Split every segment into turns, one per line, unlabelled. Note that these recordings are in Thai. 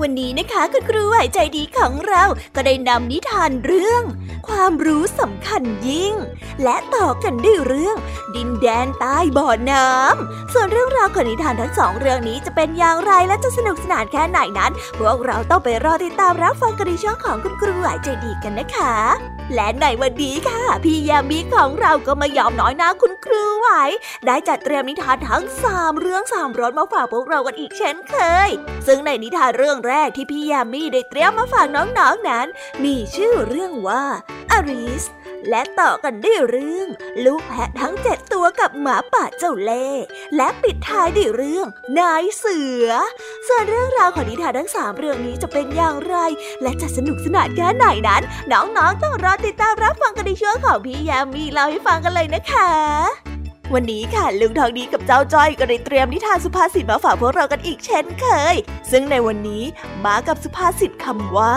วันนี้นะคะคุณครูไหวใจดีของเราก็ได้นำนิทานเรื่อง ความรู้สำคัญยิ่ง และต่อกันด้วยเรื่อง ดินแดนใต้บ่อน้ำส่วนเรื่องราวของนิทานทั้งสองเรื่องนี้จะเป็นอย่างไรและจะสนุกสนานแค่ไหนนั้น พวกเราต้องไปรอติดตามรับฟังกันในช่องของคุณครูไหวใจดีกันนะคะ และในวันนี้ค่ะ พี่ยามีของเราก็มายอมน้อยหน้าคุณครูไหวได้จัดเตรียมนิทานทั้งสามเรื่องสามรสมาฝากพวกเรากันอีกเช่นเคย ซึ่งในนิทานเรื่องแรกที่พี่ยามีได้เตรียมมาฝากน้องๆนนั้น มีชื่อเรื่องว่าอาริส และต่อกันด้วยเรื่อง ลูกแพะทั้งเจ็ดตัวกับหมาป่าเจ้าเล่และปิดท้ายด้วยเรื่อง นายเสือ ส่วนเรื่องราวของนิทานทั้งสามเรื่องนี้จะเป็นอย่างไร และจะสนุกสนานแค่ไหนนั้น น้องๆต้องรอติดตามรับฟังกันในช่วงของพี่ยามีเล่าให้ฟังกันเลยนะคะ วันนี้ค่ะลุงทองดีกับเจ้าจ้อยก็ได้เตรียมนิทานสุภาษิตมาฝากพวกเรากันอีกเช่นเคย ซึ่งในวันนี้มากับสุภาษิตคำว่า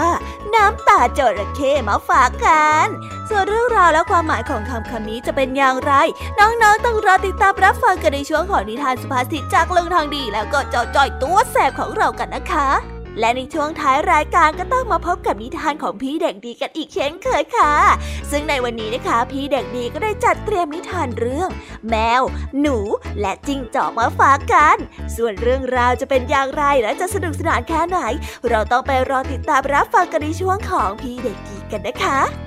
น้ำตาจระเข้มาฝากกัน ส่วนเรื่องราวและความหมายของคำคำนี้จะเป็นอย่างไร น้องๆต้องรอติดตามรับฟังกันในช่วงของนิทานสุภาษิตจากลุงทองดี แล้วก็เจ้าจ้อยตัวแสบของเรากันนะคะ และในช่วงท้ายรายการก็ต้องมาพบกับนิทานของพี่เด็กดีกันอีกเช่นเคยค่ะ ซึ่งในวันนี้นะคะ พี่เด็กดีก็ได้จัดเตรียมนิทานเรื่อง แมว หนู และจิ้งจอกมาฝากกัน ส่วนเรื่องราวจะเป็นอย่างไรและจะสนุกสนานแค่ไหน เราต้องไปรอติดตามรับฟังกันในช่วงของพี่เด็กดีกันนะคะ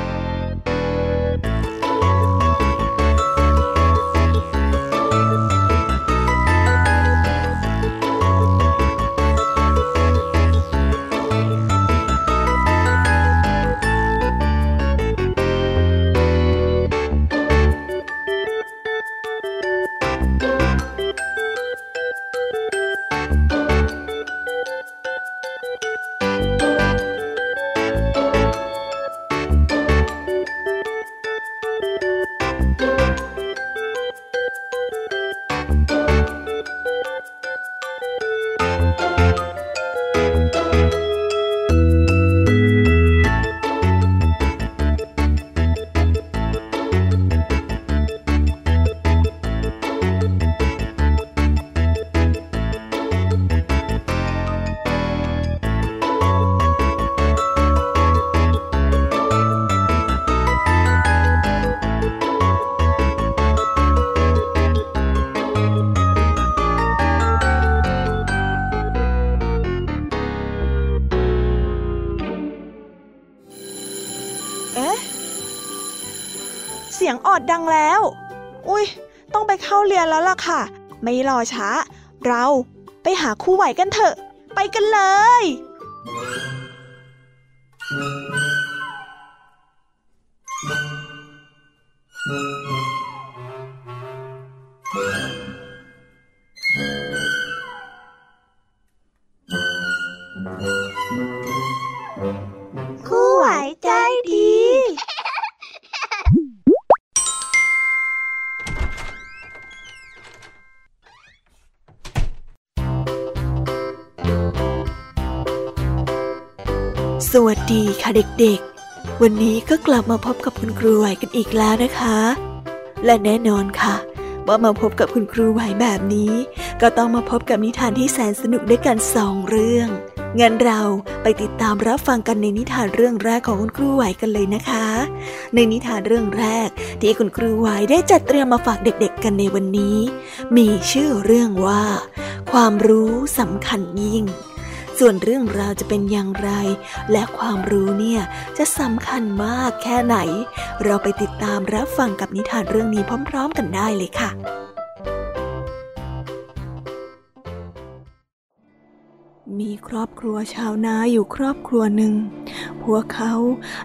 เข้าเรียนแล้วล่ะค่ะ ไม่รอช้า เราไปหาคู่ไหวกันเถอะ ไปกันเลย
วั
สดีค่ะเด็กๆ วันนี้ก็กลับมาพบกับคุณครูไหวกันอีกแล้วนะคะ และแน่นอนค่ะ ว่ามาพบกับคุณครูไหวแบบนี้ ก็ต้องมาพบกับนิทานที่แสนสนุกด้วยกันสองเรื่อง งั้นเราไปติดตามรับฟังกันในนิทานเรื่องแรกของคุณครูไหวกันเลยนะคะ ในนิทานเรื่องแรกที่คุณครูไหวได้จัดเตรียมมาฝากเด็กๆ กันในวันนี้ มีชื่อเรื่องว่า ความรู้สำคัญยิ่ง ส่วนเรื่องราวจะเป็นอย่างไร และความรู้เนี่ยจะสำคัญมากแค่ไหน เราไปติดตามรับฟังกับนิทานเรื่องนี้พร้อม ๆ กันได้เลยค่ะมีครอบครัวชาวนาอยู่ครอบครัวหนึ่ง พวกเขา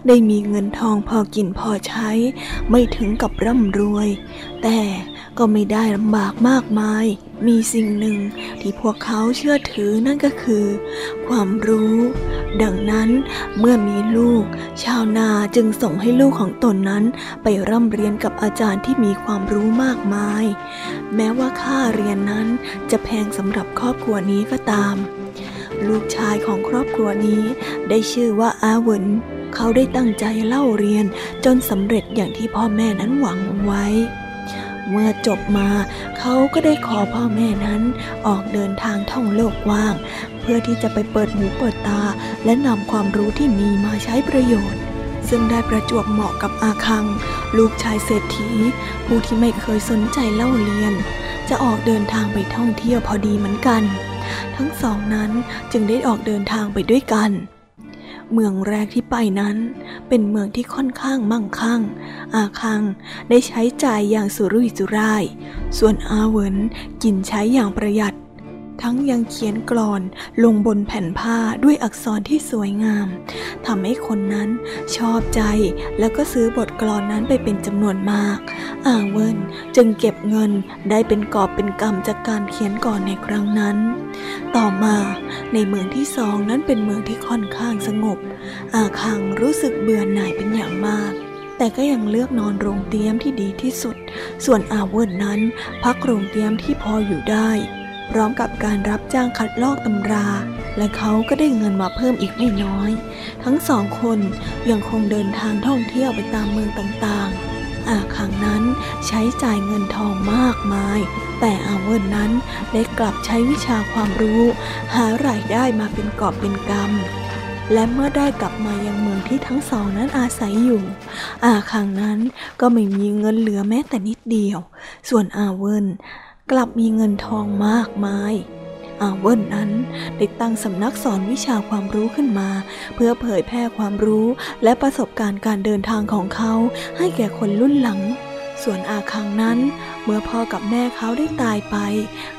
ได้มีเงินทองพอกินพอใช้ ไม่ถึงกับร่ำรวย แต่ ก็ไม่ได้ลำบากมากมาย มีสิ่งหนึ่งที่พวกเขาเชื่อถือนั่นก็คือ ความรู้ ดังนั้นเมื่อมีลูก ชาวนาจึงส่งให้ลูกของตนนั้น ไปร่ำเรียนกับอาจารย์ที่มีความรู้มากมาย แม้ว่าค่าเรียนนั้นจะแพงสำหรับครอบครัวนี้ก็ตาม ลูกชายของครอบครัวนี้ได้ชื่อว่าอาเวนเขาได้ตั้งใจเล่าเรียนจนสำเร็จอย่างที่พ่อแม่นั้นหวังไว้ เมื่อจบมา เขาก็ได้ขอพ่อแม่นั้นออกเดินทางท่องโลกกว้าง เพื่อที่จะไปเปิดหูเปิดตา และนำความรู้ที่มีมาใช้ประโยชน์ ซึ่งได้ประจวบเหมาะกับอาคัง ลูกชายเศรษฐี ผู้ที่ไม่เคยสนใจเล่าเรียน จะออกเดินทางไปท่องเที่ยวพอดีเหมือนกัน ทั้งสองนั้นจึงได้ออกเดินทางไปด้วยกัน เมืองแรกที่ไปนั้น เป็นเมืองที่ค่อนข้างมั่งคั่ง อาคังได้ใช้จ่ายอย่างสุรุ่ยสุร่าย ส่วนอาเวินกินใช้อย่างประหยัด ทั้งยังเขียนกลอนลงบนแผ่นผ้าด้วยอักษรที่สวยงามทำให้คนนั้นชอบใจแล้วก็ซื้อบทกลอนนั้นไปเป็นจำนวนมากอาเวินจึงเก็บเงินได้เป็นกอบเป็นกำจากการเขียนก่อนในครั้งนั้น ต่อมาในเมืองที่สองนั้นเป็นเมืองที่ค่อนข้างสงบ อาคังรู้สึกเบื่อหน่ายเป็นอย่างมากแต่ก็ยังเลือกนอนโรงเตี๊ยมที่ดีที่สุด ส่วนอาเวิร์นนั้น พักโรงเตี๊ยมที่พออยู่ได้ พร้อมกับการรับจ้างคัดลอกตำรา และเขาก็ได้เงินมาเพิ่มอีกไม่น้อย ทั้งสองคนยังคงเดินทางท่องเที่ยวไปตามเมืองต่างๆ อาคังนั้นใช้จ่ายเงินทองมากมาย แต่อาเวินนั้นได้กลับใช้วิชาความรู้ หารายได้มาเป็นกอบเป็นกำและเมื่อได้กลับมายังเมืองที่ทั้งสองนั้นอาศัยอยู่ อาคังนั้นก็ไม่มีเงินเหลือแม้แต่นิดเดียว ส่วนอาเวิน กลับมีเงินทองมากมาย อาเวินนั้นได้ตั้งสำนักสอนวิชาความรู้ขึ้นมา เพื่อเผยแพร่ความรู้และประสบการณ์การเดินทางของเขาให้แก่คนรุ่นหลัง ส่วนอาคังนั้น เมื่อพ่อกับแม่เขาได้ตายไป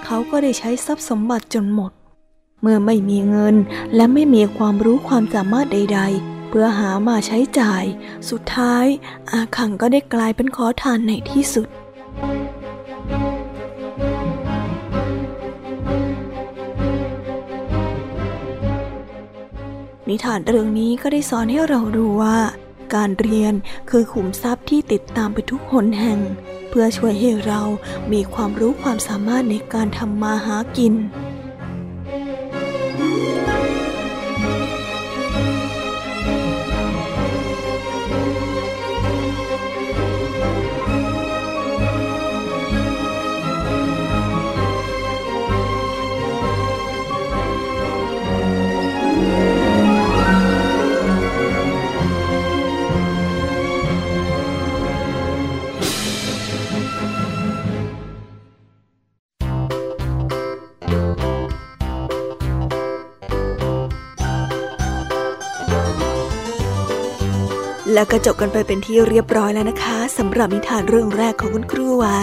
เขาก็ได้ใช้ทรัพย์สมบัติจนหมด เมื่อไม่มีเงินและไม่มีความรู้ความสามารถใด ๆเพื่อหามาใช้จ่าย สุดท้าย อาคังก็ได้กลายเป็นขอทานในที่สุด นิทานเรื่องนี้ก็ได้สอนให้เรารู้ว่า การเรียนคือขุมทรัพย์ที่ติดตามไปทุกหนแห่ง เพื่อช่วยให้เรามีความรู้ความสามารถในการทำมาหากิน แล้วก็จบกันไปเป็นที่เรียบร้อยแล้วนะคะสำหรับนิทานเรื่องแรกของคุณครูไว้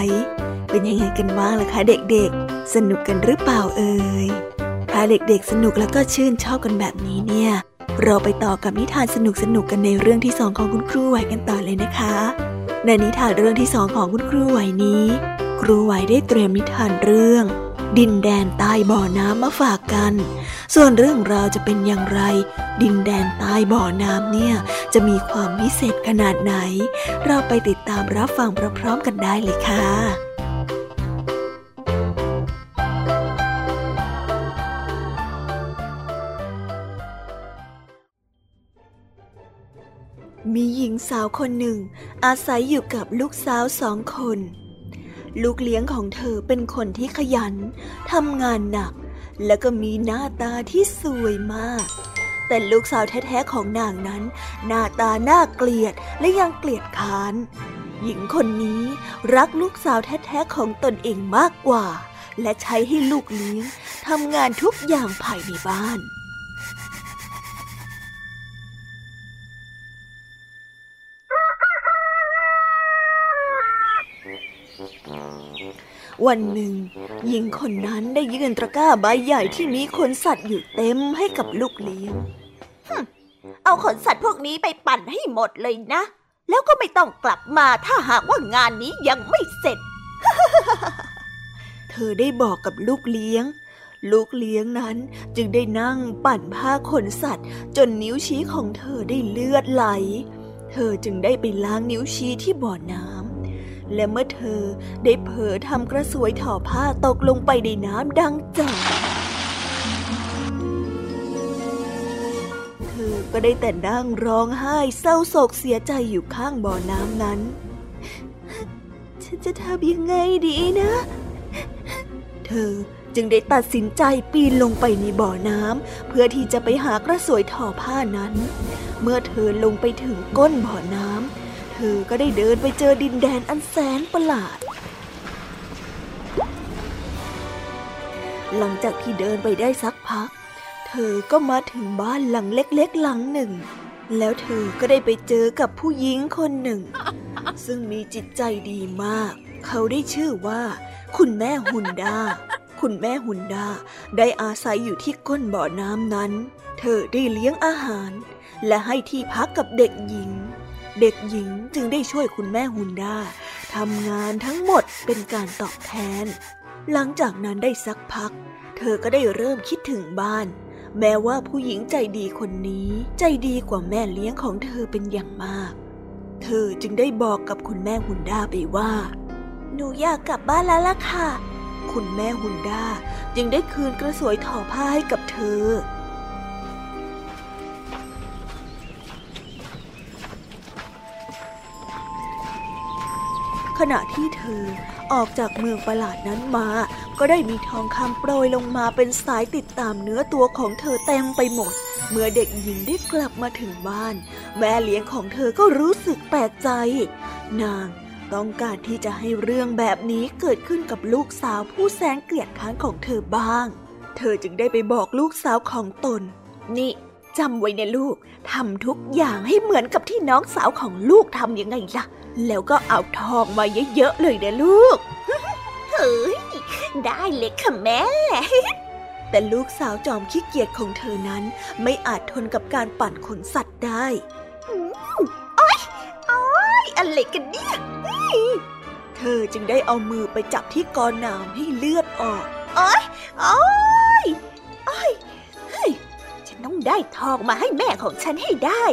เป็นยังไงกันบ้างล่ะคะเด็กๆ สนุกกันหรือเปล่าเอ่ยถ้าเด็กๆ สนุกแล้วก็ชื่นชอบกันแบบนี้เนี่ย เราไปต่อกับนิทานสนุกๆกันในเรื่องที่สองของคุณครูไหวกันต่อเลยนะคะ ในนิทานเรื่องที่สองของคุณครูไหวนี้ ครูไหวได้เตรียมนิทานเรื่อง ดินแดนใต้บ่อน้ำมาฝากกัน ส่วนเรื่องราวจะเป็นอย่างไร ดินแดนใต้บ่อน้ำเนี่ยจะมีความพิเศษขนาดไหน เราไปติดตามรับฟังพร้อมๆกันได้เลยค่ะมีหญิงสาวคนหนึ่ง อาศัยอยู่กับลูกสาวสองคน ลูกเลี้ยงของเธอเป็นคนที่ขยันทำงานหนัก และก็มีหน้าตาที่สวยมาก แต่ลูกสาวแท้ๆของนางนั้น หน้าตาน่าเกลียดและยังเกลียดค้าน หญิงคนนี้รักลูกสาวแท้ๆของตนเองมากกว่า และใช้ให้ลูกเลี้ยงทำงานทุกอย่างภายในบ้าน วันหนึ่งหญิงคนนั้นได้ยื่นตะกร้าใบใหญ่ที่มีขนสัตว์อยู่เต็มให้กับลูกเลี้ยง
เอาขนสัตว์พวกนี้ไปปั่นให้หมดเลยนะ แล้วก็ไม่ต้องกลับมาถ้าหากว่างานนี้ยังไม่เสร็จ
เธอได้บอกกับลูกเลี้ยง ลูกเลี้ยงนั้นจึงได้นั่งปั่นผ้าขนสัตว์ จนนิ้วชี้ของเธอได้เลือดไหล เธอจึงได้ไปล้างนิ้วชี้ที่บ่อน้ำ และเมื่อเธอได้เผลอทำกระสวยถ่อผ้าตกลงไปในน้ำดังจ่าเธอก็ได้แต่นั่งร้องไห้เศร้าโศกเสียใจอยู่ข้างบ่อน้ำนั้น ฉันจะทำยังไงดีนะ เธอจึงได้ตัดสินใจปีนลงไปในบ่อน้ำเพื่อที่จะไปหากระสวยถ่อผ้านั้น เมื่อเธอลงไปถึงก้นบ่อน้ำ เธอก็ได้เดินไปเจอดินแดนอันแสนประหลาด หลังจากที่เดินไปได้สักพัก เธอก็มาถึงบ้านหลังเล็กๆหลังหนึ่ง แล้วเธอก็ได้ไปเจอกับผู้หญิงคนหนึ่ง ซึ่งมีจิตใจดีมาก เขาได้ชื่อว่า คุณแม่ฮุนดา คุณแม่ฮุนดาได้อาศัยอยู่ที่ก้นบ่อน้ำนั้น เธอได้เลี้ยงอาหาร และให้ที่พักกับเด็กหญิง เด็กหญิงจึงได้ช่วยคุณแม่ฮุนดาทำงานทั้งหมดเป็นการตอบแทน หลังจากนั้นได้สักพัก เธอก็ได้เริ่มคิดถึงบ้าน แม้ว่าผู้หญิงใจดีคนนี้ใจดีกว่าแม่เลี้ยงของเธอเป็นอย่างมาก เธอจึงได้บอกกับคุณแม่ฮุนดาไปว่า หนูอยากกลับบ้านแล้วล่ะค่ะ คุณแม่ฮุนดาจึงได้คืนกระสวยถ่อผ้าให้กับเธอ ขณะที่เธอออกจากเมืองประหลาดนั้นมา ก็ได้มีทองคำโปรยลงมาเป็นสายติดตามเนื้อตัวของเธอเต็มไปหมด เมื่อเด็กหญิงได้กลับมาถึงบ้าน แม่เลี้ยงของเธอก็รู้สึกแปลกใจ นางต้องการที่จะให้เรื่องแบบนี้เกิดขึ้นกับลูกสาวผู้แสนเกลียดค้านของเธอบ้าง เธอจึงได้ไปบอกลูกสาวของตน นี่จำไว้นะลูกทำทุกอย่างให้เหมือนกับที่น้องสาวของลูกทำยังไงล่ะ แล้วก็เอาทองมาเยอะๆเลยนะลูก
เฮ้ย ได้เลยค่ะแม่
แต่ลูกสาวจอมขี้เกียจของเธอนั้น ไม่อาจทนกับการปั่นขนสัตว์ได้
อะไรกันเนี่ย
เธอจึงได้เอามือไปจับที่กอน้ำให้เลือดออก
โอ๊ยโอ๊ยโอ๊ยเฮ้ย ฉันต้องได้ทองมาให้แม่ของฉันให้ได้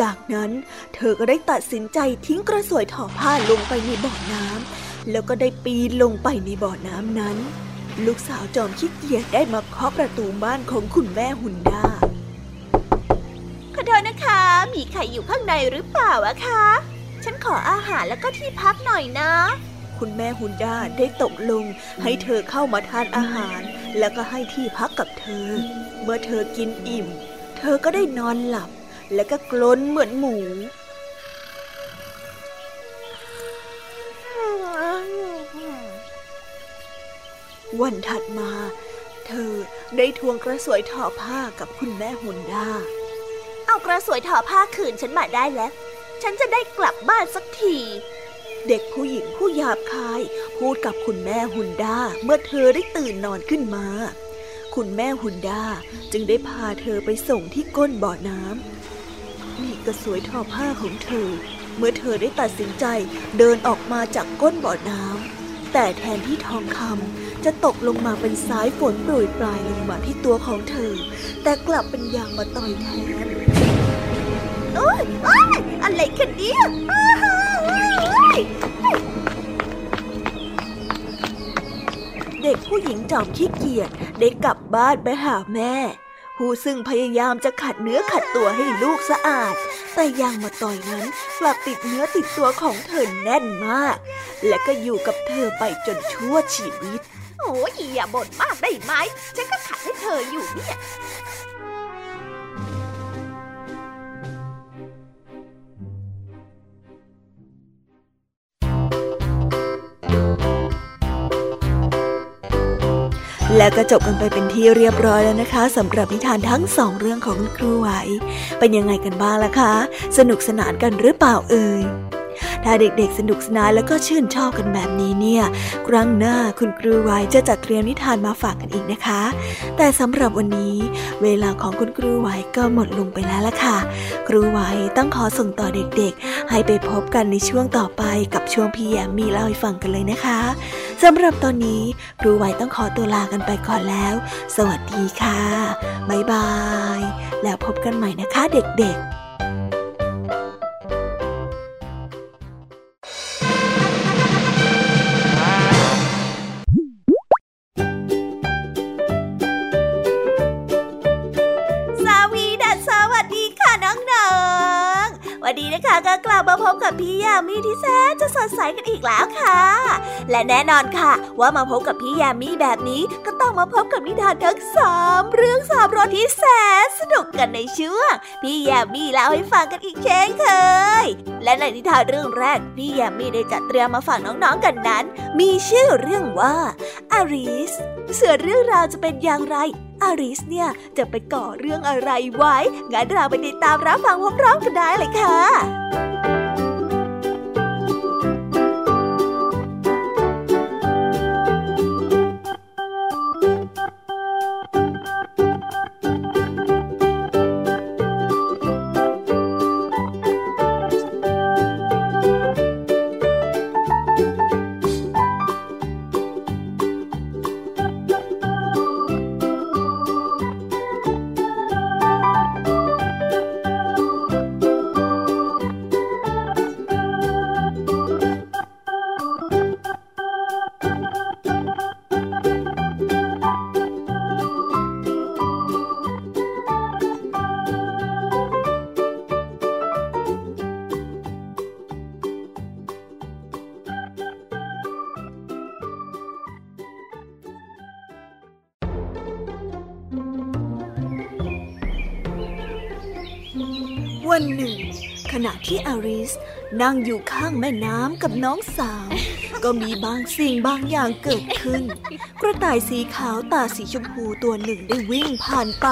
จากนั้นเธอก็ได้ตัดสินใจทิ้งกระสวยถ่อผ้าลงไปในบ่อน้ำแล้วก็ได้ปีนลงไปในบ่อน้ำนั้น ลูกสาวจอมขี้เกียจได้มาเคาะประตูบ้านของคุณแม่หุนดา
ขอโทษนะคะ มีใครอยู่ข้างในหรือเปล่าอะคะ ฉันขออาหารแล้วก็ที่พักหน่อยนะ
คุณแม่หุนดาได้ตกลง ให้เธอเข้ามาทานอาหาร แล้วก็ให้ที่พักกับเธอ เมื่อเธอกินอิ่ม เธอก็ได้นอนหลับ แล้วก็กลนเหมือนหมู วันถัดมา เธอได้ทวงกระสวยถ่อผ้ากับคุณแม่หุนดา
เอา
เอากระสวยทอผ้าคืนฉันมาได้แล้ว ฉันจะได้กลับบ้านสักที
เด็กผู้หญิงผู้หยาบคาย พูดกับคุณแม่ฮุนดาเมื่อเธอได้ตื่นนอนขึ้นมา คุณแม่ฮุนดาจึงได้พาเธอไปส่งที่ก้นบ่อน้ำ นี่กระสวยทอผ้าของเธอ เมื่อเธอได้ตัดสินใจเดินออกมาจากก้นบ่อน้ำแต่แทนที่ทองคำจะตกลงมาเป็นสายฝนโปรยปลายลงมาที่ตัวของเธอ แต่กลับเป็นยางมาต่อยแทน
โอ้ยอะไรกันเนี่ย
เด็กผู้หญิงจอมขี้เกียจได้กลับบ้านไปหาแม่ ผู้ซึ่งพยายามจะขัดเนื้อขัดตัวให้ลูกสะอาด แต่ยางมาต่อยนั้นกลับติดเนื้อติดตัวของเธอแน่นมาก และก็อยู่กับเธอไปจนชั่วชีวิต
โอ้ยอย่าบ่นมากได้ไหม ฉันก็ขัดให้เธออยู่เนี่ย
และก็จบกันไปเป็นที่เรียบร้อยแล้วนะคะสำหรับนิทานทั้งสองเรื่องของคุณครูไหว เป็นยังไงกันบ้างล่ะคะ สนุกสนานกันหรือเปล่าเอ่ยถ้าเด็กๆ สนุกสนานแล้วก็ชื่นชอบกันแบบนี้เนี่ย ครั้งหน้าคุณครูไว้จะจัดเตรียมนิทานมาฝากกันอีกนะคะ แต่สำหรับวันนี้ เวลาของคุณครูไว้ก็หมดลงไปแล้วล่ะค่ะ ครูไว้ต้องขอส่งต่อเด็กๆ ให้ไปพบกันในช่วงต่อไปกับช่วงพี่แยมมีเล่าให้ฟังกันเลยนะคะ สำหรับตอนนี้ครูไวต้องขอตัวลากันไปก่อนแล้ว สวัสดีค่ะ บ๊ายบาย แล้วพบกันใหม่นะคะเด็กๆ
สนจะสดใสกันอีกแล้วค่ะ และแน่นอนค่ะ ว่ามาพบกับพี่ยามีแบบนี้ก็ต้องมาพบกับนิทานทั้งสามเรื่องสามรสที่แสนสนุกกันในช่วงพี่ยามีเล่าให้ฟังกันอีกเช่นเคย และในนิทานเรื่องแรกพี่ยามีได้จัดเตรียมมาฝากน้องๆกันนั้น มีชื่อเรื่องว่าอาริสส่วนเรื่องราวจะเป็นอย่างไรอาริสเนี่ยจะไปก่อเรื่องอะไรไว้งั้นเราไปติดตามรับฟังพร้อมๆกันได้เลยค่ะ ที่อาริสนั่งอยู่ข้างแม่น้ำกับน้องสาว ก็มีบางสิ่งบางอย่างเกิดขึ้น กระต่ายสีขาวตาสีชมพูตัวหนึ่งได้วิ่งผ่านไป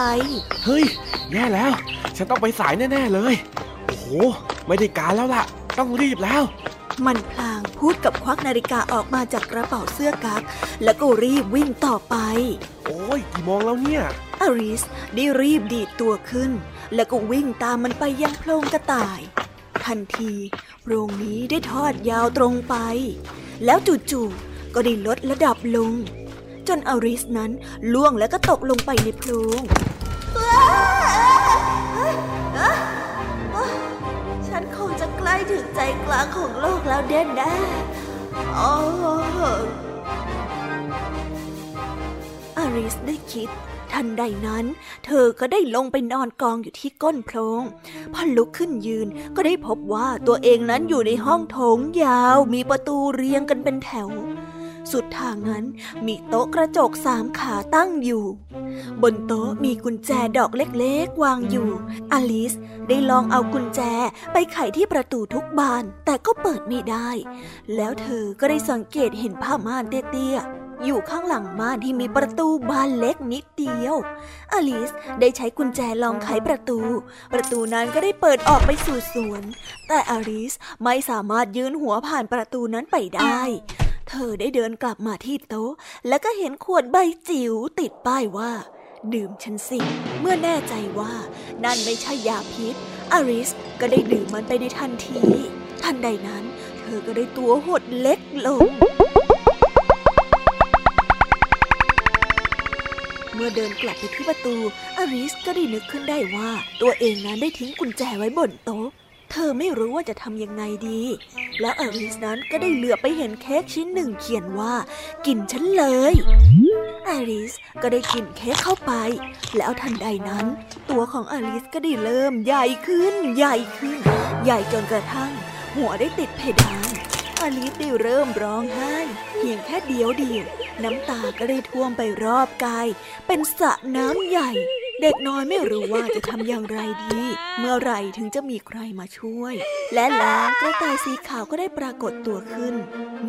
เฮ้ย แย่แล้ว ฉันต้องไปสายแน่ ๆ เลย โอ้โห ไม่ได้การแล้วล่ะ ต้องรีบแล้ว
มันพลางพูดกับควักนาฬิกาออกมาจากกระเป๋าเสื้อกั๊กแล้วก็รีบวิ่งต่อไป
โอ้ยกี่โมงแล้วเนี่ย
อาริสได้รีบดีดตัวขึ้น แล้วก็วิ่งตามมันไปยังโพรงกระต่าย ทันทีโพรงนี้ได้ทอดยาวตรงไป แล้วจู่ๆก็ได้ลดระดับลง จนอริสนั้นล่วงแล้วก็ตกลงไปในโพรง
ฉันคงจะใกล้ถึงใจกลางของโลกแล้วเด่นแน่
อาริสได้คิด ทันใดนั้น เธอก็ได้ลงไปนอนกองอยู่ที่ก้นโพรงพอลุกขึ้นยืนก็ได้พบว่าตัวเองนั้นอยู่ในห้องโถงยาวมีประตูเรียงกันเป็นแถว สุดทางนั้นมีโต๊ะกระจกสามขาตั้งอยู่ บนโต๊ะมีกุญแจดอกเล็กๆวางอยู่ อลิสได้ลองเอากุญแจไปไขที่ประตูทุกบานแต่ก็เปิดไม่ได้ แล้วเธอก็ได้สังเกตเห็นผ้าม่านเตี้ย อยู่ข้างหลังบ้านที่มีประตูบานเล็กนิดเดียว อลิสได้ใช้กุญแจลองไขประตู ประตูนั้นก็ได้เปิดออกไปสู่สวน แต่อลิสไม่สามารถยืนหัวผ่านประตูนั้นไปได้ เธอได้เดินกลับมาที่โต๊ะ แล้วก็เห็นขวดใบจิ๋วติดป้ายว่า ดื่มฉันสิ เมื่อแน่ใจว่า นั่นไม่ใช่ยาพิษ อลิสก็ได้ดื่มมันไปในทันที ทันใดนั้น เธอก็ได้ตัวหดเล็กลง เมื่อเดินกลับไปที่ประตูอริสก็ได้นึกขึ้นได้ว่า ตัวเองนั้นได้ทิ้งกุญแจไว้บนโต๊ะ เธอไม่รู้ว่าจะทำยังไงดี และอริสนั้นก็ได้เหลือไปเห็นเค้กชิ้นหนึ่งเขียนว่า กินฉันเลยอริสก็ได้กินเค้กเข้าไป แล้วทันใดนั้น ตัวของอลิสก็ได้เริ่มใหญ่ขึ้น ใหญ่ขึ้น ใหญ่จนกระทั่ง หัวได้ติดเพดาน อลิสได้เริ่มร้องไห้เพียงแค่เดียวเดียว น้ำตาก็ได้ท่วมไปรอบกาย เป็นสระน้ำใหญ่ เด็กน้อยไม่รู้ว่าจะทำอย่างไรดี เมื่อไหร่ถึงจะมีใครมาช่วย และแล้วกระต่ายสีขาวก็ได้ปรากฏตัวขึ้น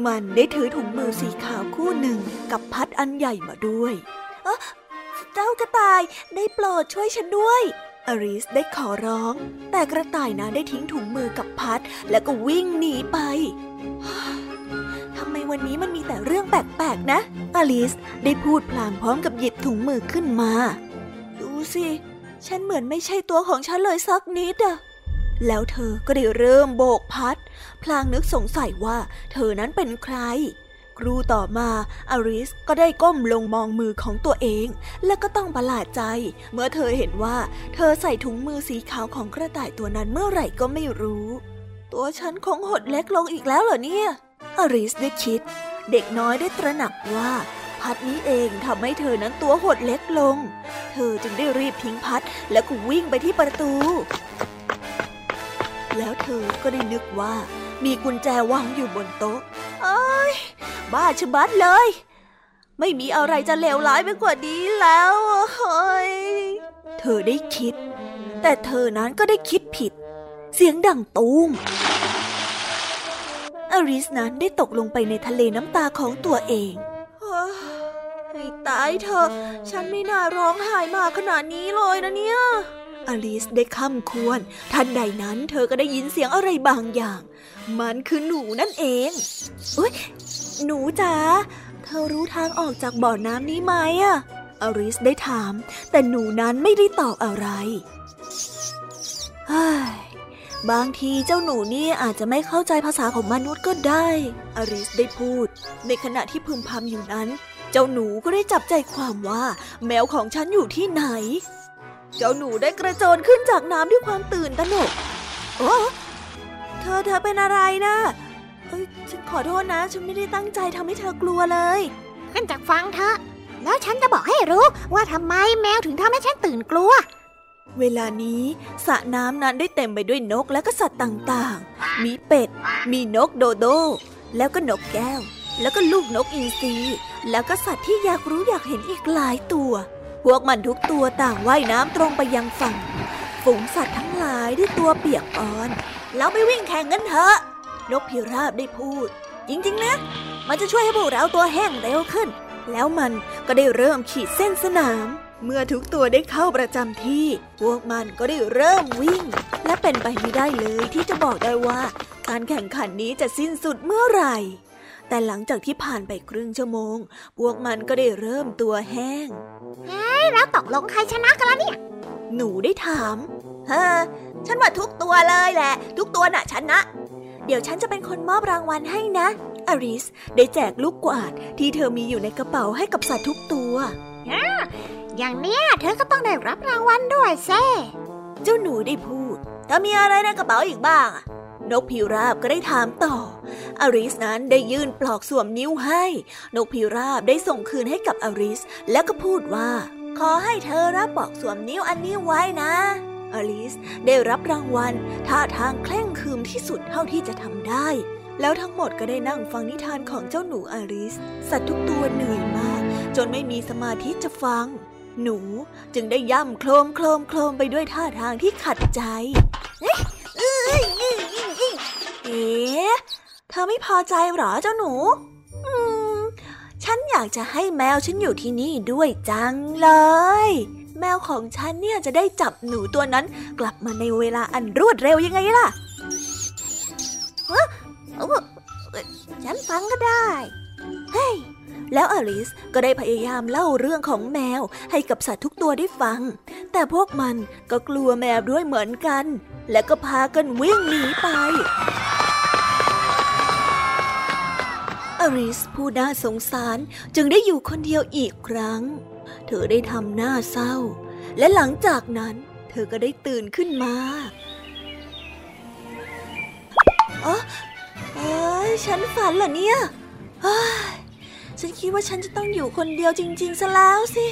มันได้ถือถุงมือสีขาวคู่หนึ่งกับพัดอันใหญ่มาด้วยเออเจ้ากระต่ายได้โปรดช่วยฉันด้วยอริสได้ขอร้อง แต่กระต่ายนั้นได้ทิ้งถุงมือกับพัด แล้วก็วิ่งหนีไป ทำไมวันนี้มันมีแต่เรื่องแปลกๆนะ อลิสได้พูดพลางพร้อมกับหยิบถุงมือขึ้นมา ดูสิ ฉันเหมือนไม่ใช่ตัวของฉันเลยสักนิดอะแล้วเธอก็ได้เริ่มโบกพัด พลางนึกสงสัยว่าเธอนั้นเป็นใคร ครูต่อมาอาริสก็ได้ก้มลงมองมือของตัวเอง และก็ต้องประหลาดใจ เมื่อเธอเห็นว่าเธอใส่ถุงมือสีขาวของกระต่ายตัวนั้นเมื่อไหร่ก็ไม่รู้ ตัวฉันคงหดเล็กลงอีกแล้วเหรอเนี่ย อริสได้คิด เด็กน้อยได้ตระหนักว่า พัดนี้เองทำให้เธอนั้นตัวหดเล็กลง เธอจึงได้รีบทิ้งพัดแล้วก็วิ่งไปที่ประตู แล้วเธอก็ได้นึกว่า มีกุญแจวางอยู่บนโต๊ะเอ้ย บ้าชะบัดเลย ไม่มีอะไรจะเลวร้ายไปกว่านี้แล้วเฮ้ยเธอได้คิด แต่เธอนั้นก็ได้คิดผิด เสียงดังตูม อริสนั้นได้ตกลงไปในทะเลน้ำตาของตัวเองให้ตายเถอะ ฉันไม่น่าร้องไห้มาขนาดนี้เลยนะเนี่ย อลิสได้ค้ำควรทันใดนั้นเธอก็ได้ยินเสียงอะไรบางอย่าง มันคือหนูนั่นเองอุ้ย หนูจ๋า เธอรู้ทางออกจากบ่อน้ำนี้ไหมอะอริสได้ถาม แต่หนูนั้นไม่ได้ตอบอะไรเฮ้ย บางทีเจ้าหนูนี่อาจจะไม่เข้าใจภาษาของมนุษย์ก็ได้ อริสได้พูด ในขณะที่พึมพำอยู่นั้น เจ้าหนูก็ได้จับใจความว่า แมวของฉันอยู่ที่ไหน เจ้าหนูได้กระโจนขึ้นจากน้ำด้วยความตื่นตระหนกโอ้เธอเธอเป็นอะไรนะเอ้ยฉันขอโทษนะ ฉันไม่ได้ตั้งใจทำให้เธอกลัวเลย
ขึ้นจากฟังเถอะ แล้วฉันจะบอกให้รู้ว่าทำไมแมวถึงทำให้ฉันตื่นกลัว
เวลานี้สระน้ำนั้นได้เต็มไปด้วยนกและก็สัตว์ต่างๆ มีเป็ด มีนกโดโด แล้วก็นกแก้ว แล้วก็ลูกนกอินทรี แล้วก็สัตว์ที่อยากรู้อยากเห็นอีกหลายตัว พวกมันทุกตัวต่างว่ายน้ำตรงไปยังฝั่ง ฝูงสัตว์ทั้งหลายด้วยตัวเปียกอ่อนเราไปวิ่งแข่งกันเถอะ นกพิราบได้พูด จริงๆนะ มันจะช่วยให้พวกเราตัวแห้งเร็วขึ้น แล้วมันก็ได้เริ่มขีดเส้นสนาม เมื่อทุกตัวได้เข้าประจำที่ พวกมันก็ได้เริ่มวิ่ง และเป็นไปไม่ได้เลยที่จะบอกได้ว่า การแข่งขันนี้จะสิ้นสุดเมื่อไหร่ แต่หลังจากที่ผ่านไปครึ่งชั่วโมง พวกมันก็ได้เริ่มตัวแห้ง
แล้วตกลงใครชนะกันแล้วเนี่ย
หนูได้ถาม เฮ้อฉันว่าทุกตัวเลยแหละ ทุกตัวน่ะชนะ เดี๋ยวฉันจะเป็นคนมอบรางวัลให้นะ อริสได้แจกลูกกวาดที่เธอมีอยู่ในกระเป๋าให้กับสัตว์ทุกตัว
อย่างเนี้ยเธอก็ต้องได้รับรางวัลด้วยแซ่
เจ้าหนูได้พูดเธอมีอะไรในกระเป๋าอีกบ้างนกพิราบก็ได้ถามต่อ อริสนั้นได้ยื่นปลอกสวมนิ้วให้ นกพิราบได้ส่งคืนให้กับอริส แล้วก็พูดว่า ขอให้เธอรับปลอกสวมนิ้วอันนี้ไว้นะ อลิสได้รับรางวัลท่าทางเคร่งครึมที่สุดเท่าที่จะทำได้ แล้วทั้งหมดก็ได้นั่งฟังนิทานของเจ้าหนูอลิส สัตว์ทุกตัวเหนื่อยมาก จนไม่มีสมาธิจะฟัง หนูจึงได้ย่ำโคลมโคลมโคลมไปด้วยท่าทางที่ขัดใจ เอ๊ะเธอไม่พอใจหรอเจ้าหนูอืมฉันอยากจะให้แมวฉันอยู่ที่นี่ด้วยจังเลย แมวของฉันเนี่ยจะได้จับหนูตัวนั้นกลับมาในเวลาอันรวดเร็วยังไงล่ะฉันฟังก็ได้ เฮ้ย แล้วอลิสก็ได้พยายามเล่าเรื่องของแมวให้กับสัตว์ทุกตัวได้ฟัง แต่พวกมันก็กลัวแมวด้วยเหมือนกัน และก็พากันวิ่งหนีไปอริสผู้น่าสงสารจึงได้อยู่คนเดียวอีกครั้ง เธอได้ทำหน้าเศร้า และหลังจากนั้นเธอก็ได้ตื่นขึ้นมาออเอ้ยฉันฝันเหรอเนี่ยย ฉันคิดว่าฉันจะต้องอยู่คนเดียวจริง ๆ ซะแล้วสิ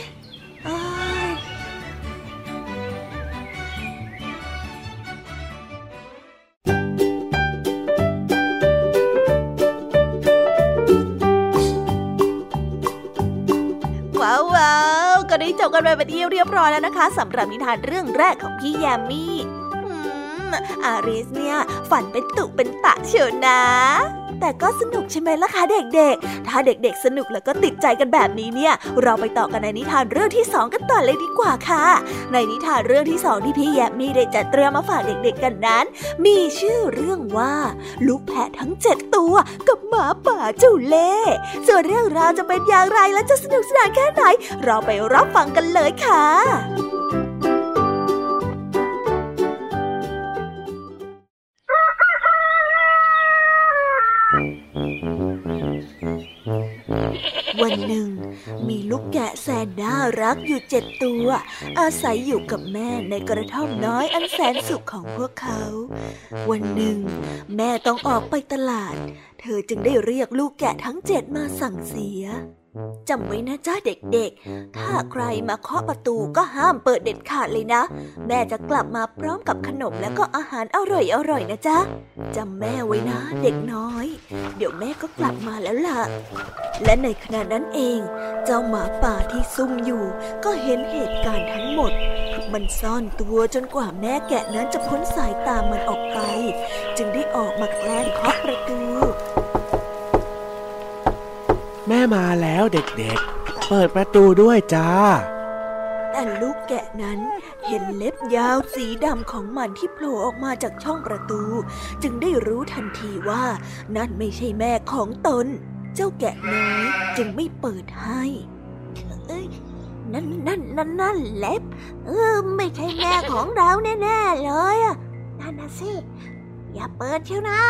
ว้าวก็ได้จบกันไปเป็นที่เรียบร้อยแล้วนะคะสำหรับนิทานเรื่องแรกของพี่แยมมี่อืมอาริสเนี่ย ฝันเป็นตุเป็นตะเชียวนะ แต่ก็สนุกใช่ไหมล่ะคะเด็กๆ ถ้าเด็กๆ สนุกแล้วก็ติดใจกันแบบนี้เนี่ย เราไปต่อกันในนิทานเรื่องที่สองกันต่อเลยดีกว่าค่ะ ในนิทานเรื่องที่สองที่พี่แยมมี่ได้จัดเตรียมมาฝากเด็กๆกันนั้น มีชื่อเรื่องว่า ลูกแพะทั้งเจ็ดตัวกับหมาป่าเจ้าเล่ส่วนเรื่องราวจะเป็นอย่างไรและจะสนุกสนานแค่ไหน เราไปรับฟังกันเลยค่ะ วันหนึ่ง มีลูกแกะแสนน่ารักอยู่เจ็ดตัว อาศัยอยู่กับแม่ในกระท่อมน้อยอันแสนสุขของพวกเขา วันหนึ่ง แม่ต้องออกไปตลาด เธอจึงได้เรียกลูกแกะทั้งเจ็ดมาสั่งเสีย จำไว้นะจ้าเด็กๆ ถ้าใครมาเคาะประตูก็ห้ามเปิดเด็ดขาดเลยนะ แม่จะกลับมาพร้อมกับขนมและก็อาหารอร่อยๆนะจ๊ะจำแม่ไว้นะ เด็กน้อย เดี๋ยวแม่ก็กลับมาแล้วล่ะ และในขณะนั้นเอง เจ้าหมาป่าที่ซุ่มอยู่ ก็เห็นเหตุการณ์ทั้งหมด มันซ่อนตัวจนกว่าแม่แกะนั้นจะพ้นสายตามันออกไป จึงได้ออกมาแกล้งเคาะประตู
แม่มาแล้วเด็กๆ เปิดประตูด้วยจ้า
แต่ลูกแกะนั้นเห็นเล็บยาวสีดำของมันที่โผล่ออกมาจากช่องประตู จึงได้รู้ทันทีว่านั่นไม่ใช่แม่ของตน เจ้าแกะน้อยจึงไม่เปิดให้เอ้ยนั่นนั่นนั่นนั่นเล็บ เออ ไม่ใช่แม่ของเราแน่ๆเลยอะนั่นนะสิ อย่าเปิดเชียวนะ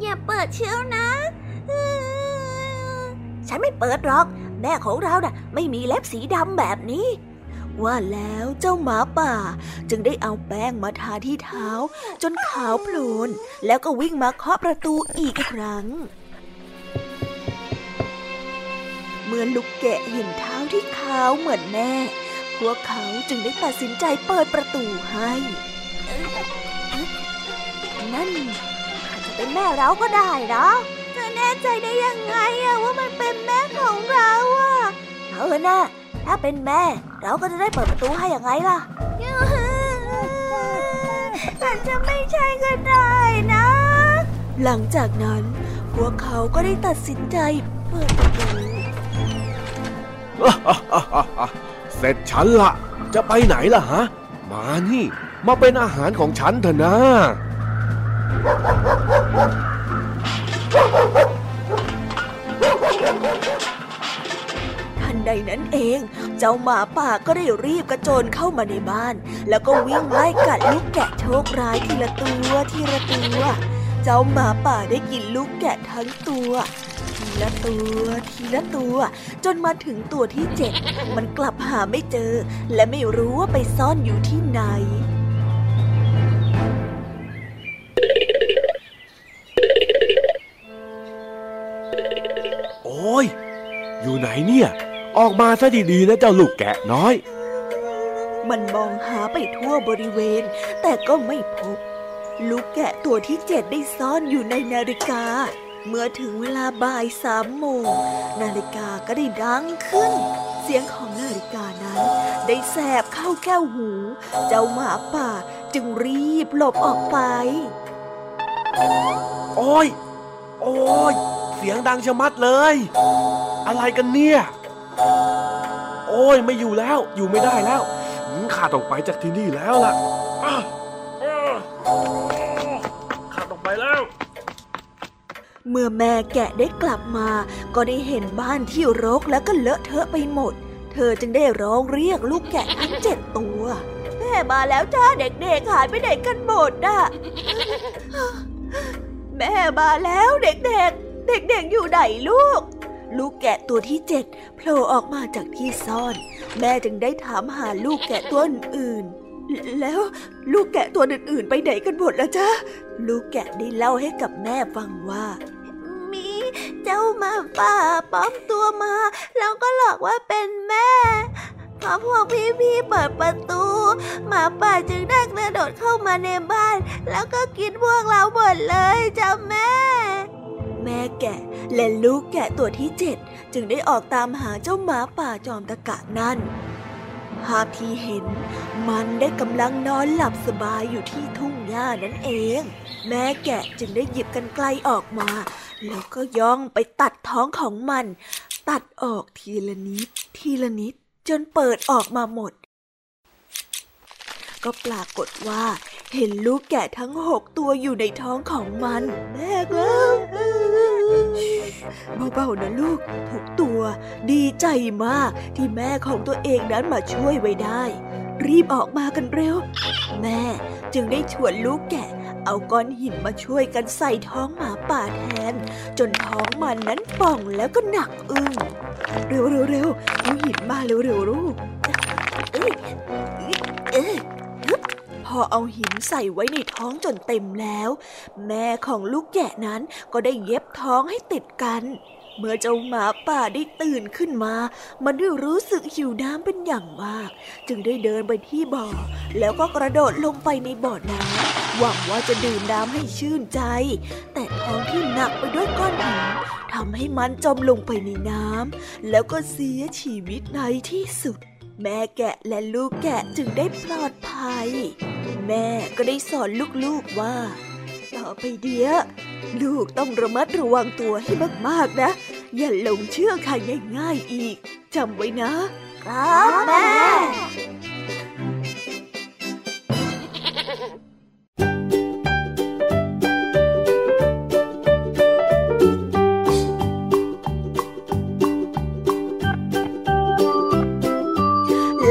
อย่าเปิดเชียวนะ ฉันไม่เปิดหรอก แม่ของเราน่ะ ไม่มีเล็บสีดำแบบนี้ ว่าแล้วเจ้าหมาป่า จึงได้เอาแป้งมาทาที่เท้า จนขาวโพลน แล้วก็วิ่งมาเคาะประตูอีกครั้ง เมื่อลูกแกะเห็นเท้าที่ขาวเหมือนแม่ พวกเขาจึงได้ตัดสินใจเปิดประตูให้ นั่นอาจจะเป็นแม่เราก็ได้นะเธอแน่ ใจได้ยังไงอะว่ามันเป็นแม่ของเราอะเออนะถ้าเป็นแม่ เราก็จะได้เปิดประตูให้ยังไงล่ะอาจจะไม่ใช่ก็ได้นะ หลังจากนั้นพวกเขาก็ได้ตัดสินใจเปิดประตู
เสร็จฉันละจะไปไหนล่ะฮะ มานี่ มาเป็นอาหารของฉันเถอะนะ
ใดนั้นเอง เจ้าหมาป่าก็ได้รีบกระโจนเข้ามาในบ้าน แล้วก็วิ่งไล่กัดลูกแกะโชคร้ายทีละตัวทีละตัว เจ้าหมาป่าได้กินลูกแกะทั้งตัว ทีละตัวทีละตัว จนมาถึงตัวที่เจ็ดมันกลับหาไม่เจอ และไม่รู้ว่าไปซ่อนอยู่ที่ไหน
โอ้ยอยู่ไหนเนี่ย ออกมาซะดีๆนะเจ้าลูกแกะน้อย
มันมองหาไปทั่วบริเวณ แต่ก็ไม่พบ ลูกแกะตัวที่เจ็ดได้ซ่อนอยู่ในนาฬิกา เมื่อถึงเวลาบ่ายสามโมง นาฬิกาก็ได้ดังขึ้น เสียงของนาฬิกานั้น ได้แสบเข้าแก้วหู เจ้าหมาป่าจึงรีบหลบออกไป
โอ้ย โอ้ยไฟสียงดังชะมัดเลย อะไรกันเนี่ย โอ้ยไม่อยู่แล้วอยู่ไม่ได้แล้วข้าต้องไปจากที่นี่แล้วล่ะข้าต้องไปแล้ว
เมื่อแม่แกะได้กลับมา ก็ได้เห็นบ้านที่รกและก็เลอะเทอะไปหมด เธอจึงได้ร้องเรียกลูกแกะทั้งเจ็ดตัวแม่มาแล้วจ้าเด็กๆหายไปไหนกันหมดน่ะแม่มาแล้วเด็กๆ เด็กๆอยู่ไหนลูก ลูกแกะตัวที่เจ็ดโผล่ออกมาจากที่ซ่อน แม่จึงได้ถามหาลูกแกะตัวอื่นๆแล้วลูกแกะตัวอื่นๆ ไปไหนกันหมดแล้วจ้าลูกแกะได้เล่าให้กับแม่ฟังว่า มีเจ้าหมาป่าปลอมตัวมา แล้วก็หลอกว่าเป็นแม่พอพวกพี่ๆเปิดประตูหมาป่าจึงได้กระโดดเข้ามาในบ้าน แล้วก็กินพวกเราหมดเลยจ้าแม่ แม่แกะและลูกแกะตัวที่เจ็ดจึงได้ออกตามหาเจ้าหมาป่าจอมตะกะนั่น ภาพที่เห็นมันได้กำลังนอนหลับสบายอยู่ที่ทุ่งหญ้านั่นเอง แม่แกะจึงได้หยิบกันไกลออกมา แล้วก็ย่องไปตัดท้องของมัน ตัดออกทีละนิด ทีละนิดจนเปิดออกมาหมด ก็ปรากฏว่า เห็นลูกแกะทั้งหกตัวอยู่ในท้องของมันแม่แล้วเบาๆนะลูก ทุกตัว ดีใจมากที่แม่ของตัวเองนั้นมาช่วยไว้ได้ รีบออกมากันเร็ว แม่จึงได้ชวนลูกแกะ เอาก้อนหินมาช่วยกันใส่ท้องหมาป่าแทน จนท้องมันนั้นป่องแล้วก็หนักอึ้งเร็วเร็วเร็วเอาหินมาเร็วเร็วลูกเอ้ยเอ้ย อเอาหินใส่ไว้ในท้องจนเต็มแล้ว แม่ของลูกแกะนั้นก็ได้เย็บท้องให้ติดกัน เมื่อเจ้าหมาป่าได้ตื่นขึ้นมา มันได้รู้สึกหิวน้ำเป็นอย่างมาก จึงได้เดินไปที่บ่อ แล้วก็กระโดดลงไปในบ่อน้ำหวังว่าจะดื่มน้ำให้ชื่นใจ แต่ท้องที่หนักไปด้วยก้อนหินทำให้มันจมลงไปในน้ำแล้วก็เสียชีวิตในที่สุด แม่แกะและลูกแกะจึงได้ปลอดภัย แม่ก็ได้สอนลูกๆว่า ต่อไปเดียวลูกต้องระมัดระวังตัวให้มากๆนะ อย่าหลงเชื่อใครง่ายๆอีกจำไว้นะ ครับแม่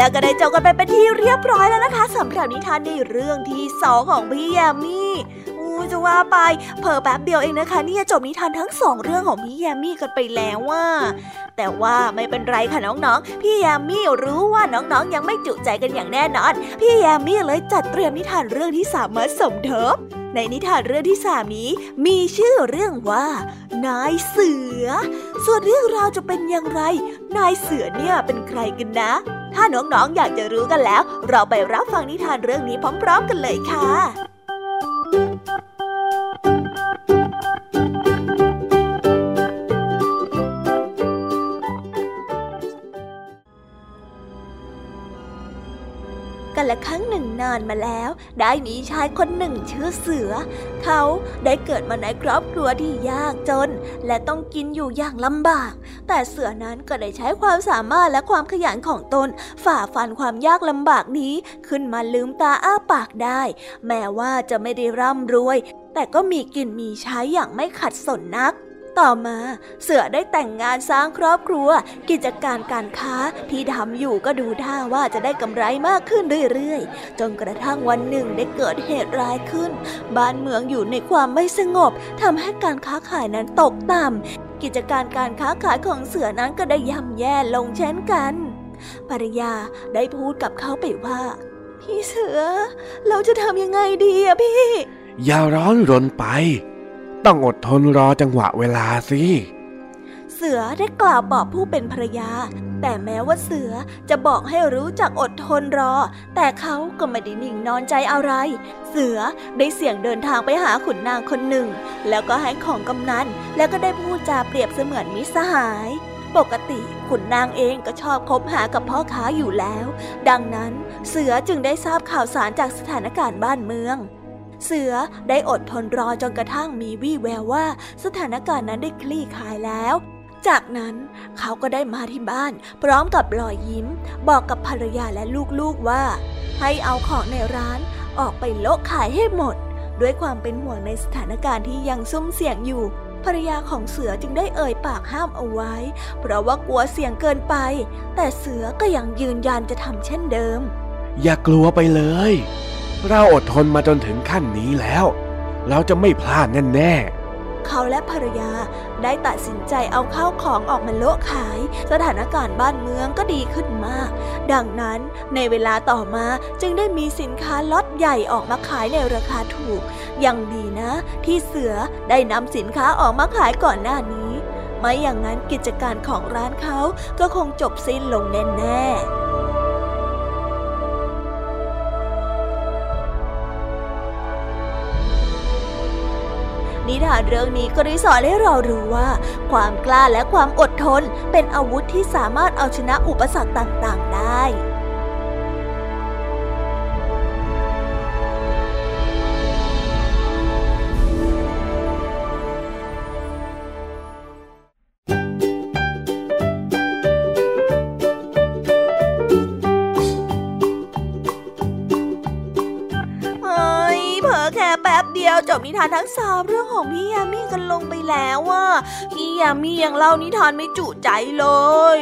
แล้วก็ได้จบกันไปเป็นที่เรียบร้อยแล้วนะคะสำหรับนิทานในเรื่องที่สองของพี่ยามีอู้จะว่าไปเผลอแป๊บเดียวเองนะคะเนี่ยจบนิทานทั้งสองเรื่องของพี่ยามี่กันไปแล้วว่า แต่ว่าไม่เป็นไรค่ะน้องๆ พี่ยามี่รู้ว่าน้องๆ ยังไม่จุใจกันอย่างแน่นอน พี่ยามี่เลยจัดเตรียมนิทานเรื่องที่สามมาสมทบในนิทานเรื่องที่สามนี้ มีชื่อเรื่องว่า นายเสือ ส่วนเรื่องราวจะเป็นอย่างไร นายเสือเนี่ยเป็นใครกันนะ ถ้าน้องๆออยากจะรู้กันแล้ว เราไปรับฟังนิทานเรื่องนี้พร้อม ๆ กันเลยค่ะกันละครั้งหนึ่ง นานมาแล้ว ได้มีชายคนหนึ่งชื่อเสือ เขาได้เกิดมาในครอบครัวที่ยากจน และต้องกินอยู่อย่างลำบาก แต่เสือนั้นก็ได้ใช้ความสามารถและความขยันของตน ฝ่าฟันความยากลำบากนี้ ขึ้นมาลืมตาอ้าปากได้ แม้ว่าจะไม่ได้ร่ำรวย แต่ก็มีกินมีใช้อย่างไม่ขัดสนนัก ต่อมาเสือได้แต่งงานสร้างครอบครัว กิจการการค้าที่ทำอยู่ก็ดูท่าว่าจะได้กำไรมากขึ้นเรื่อยๆ จนกระทั่งวันหนึ่งได้เกิดเหตุร้ายขึ้น บ้านเมืองอยู่ในความไม่สงบทำให้การค้าขายนั้นตกต่ำกิจการการค้าขายของเสือนั้นก็ได้ย่ำแย่ลงเช่นกันภรรยาได้พูดกับเขาไปว่า พี่เสือ เราจะทำยังไงดีอะพี่
อย่าร้อนรนไป ต้องอดทนรอจังหวะเวลาสิ
เสือได้กล่าวบอกผู้เป็นภรรยา แต่แม้ว่าเสือจะบอกให้รู้จักอดทนรอ แต่เขาก็ไม่ได้นิ่งนอนใจอะไร เสือได้เสี่ยงเดินทางไปหาขุนนางคนหนึ่ง แล้วก็ให้ของกำนัน แล้วก็ได้พูดจาเปรียบเสมือนมิสหายปกติขุนนางเองก็ชอบคบหากับพ่อค้าอยู่แล้ว ดังนั้นเสือจึงได้ทราบข่าวสารจากสถานการณ์บ้านเมือง เสือได้อดทนรอจนกระทั่งมีวี่แววว่า สถานการณ์นั้นได้คลี่คลายแล้ว จากนั้นเขาก็ได้มาที่บ้าน พร้อมกับรอยยิ้ม บอกกับภรรยาและลูกๆว่า ให้เอาของในร้านออกไปโละขายให้หมด ด้วยความเป็นห่วงในสถานการณ์ที่ยังซุ่มเสี่ยงอยู่ภรรยาของเสือจึงได้เอ่ยปากห้ามเอาไว้ เพราะว่ากลัวเสี่ยงเกินไป แต่เสือก็ยังยืนยันจะทำเช่นเดิม
อย่ากลัวไปเลย เราอดทนมาจนถึงขั้นนี้แล้ว เราจะไม่พลาดแน่ๆ
เขาและภรรยาได้ตัดสินใจเอาข้าวของออกมาโละขาย สถานการณ์บ้านเมืองก็ดีขึ้นมาก ดังนั้นในเวลาต่อมาจึงได้มีสินค้าล็อตใหญ่ออกมาขายในราคาถูก ยังดีนะ ที่เสือได้นำสินค้าออกมาขายก่อนหน้านี้ ไม่อย่างนั้นกิจการของร้านเขาก็คงจบสิ้นลงแน่ๆ นิทานเรื่องนี้ก็ได้สอนให้เรารู้ว่า ความกล้าและความอดทนเป็นอาวุธที่สามารถเอาชนะอุปสรรคต่างๆ ได้ ของพี่ยามีกันลงไปแล้วอะ พี่ยามียังเล่านิทานไม่จุใจเลย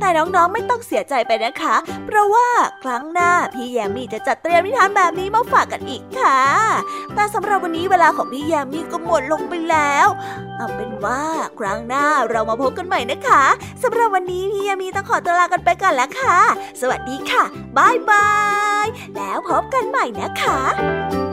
แต่น้องๆไม่ต้องเสียใจไปนะคะ เพราะว่าครั้งหน้าพี่แยมมี่จะจัดเตรียมนิทานแบบนี้มาฝากกันอีกค่ะ แต่สำหรับวันนี้เวลาของพี่แยมมี่ก็หมดลงไปแล้วเอาเป็นว่าครั้งหน้าเรามาพบกันใหม่นะคะสำหรับวันนี้พี่แยมมี่ต้องขอตัวลากันไปก่อนแล้วค่ะ สวัสดีค่ะบายบาย แล้วพบกันใหม่นะคะ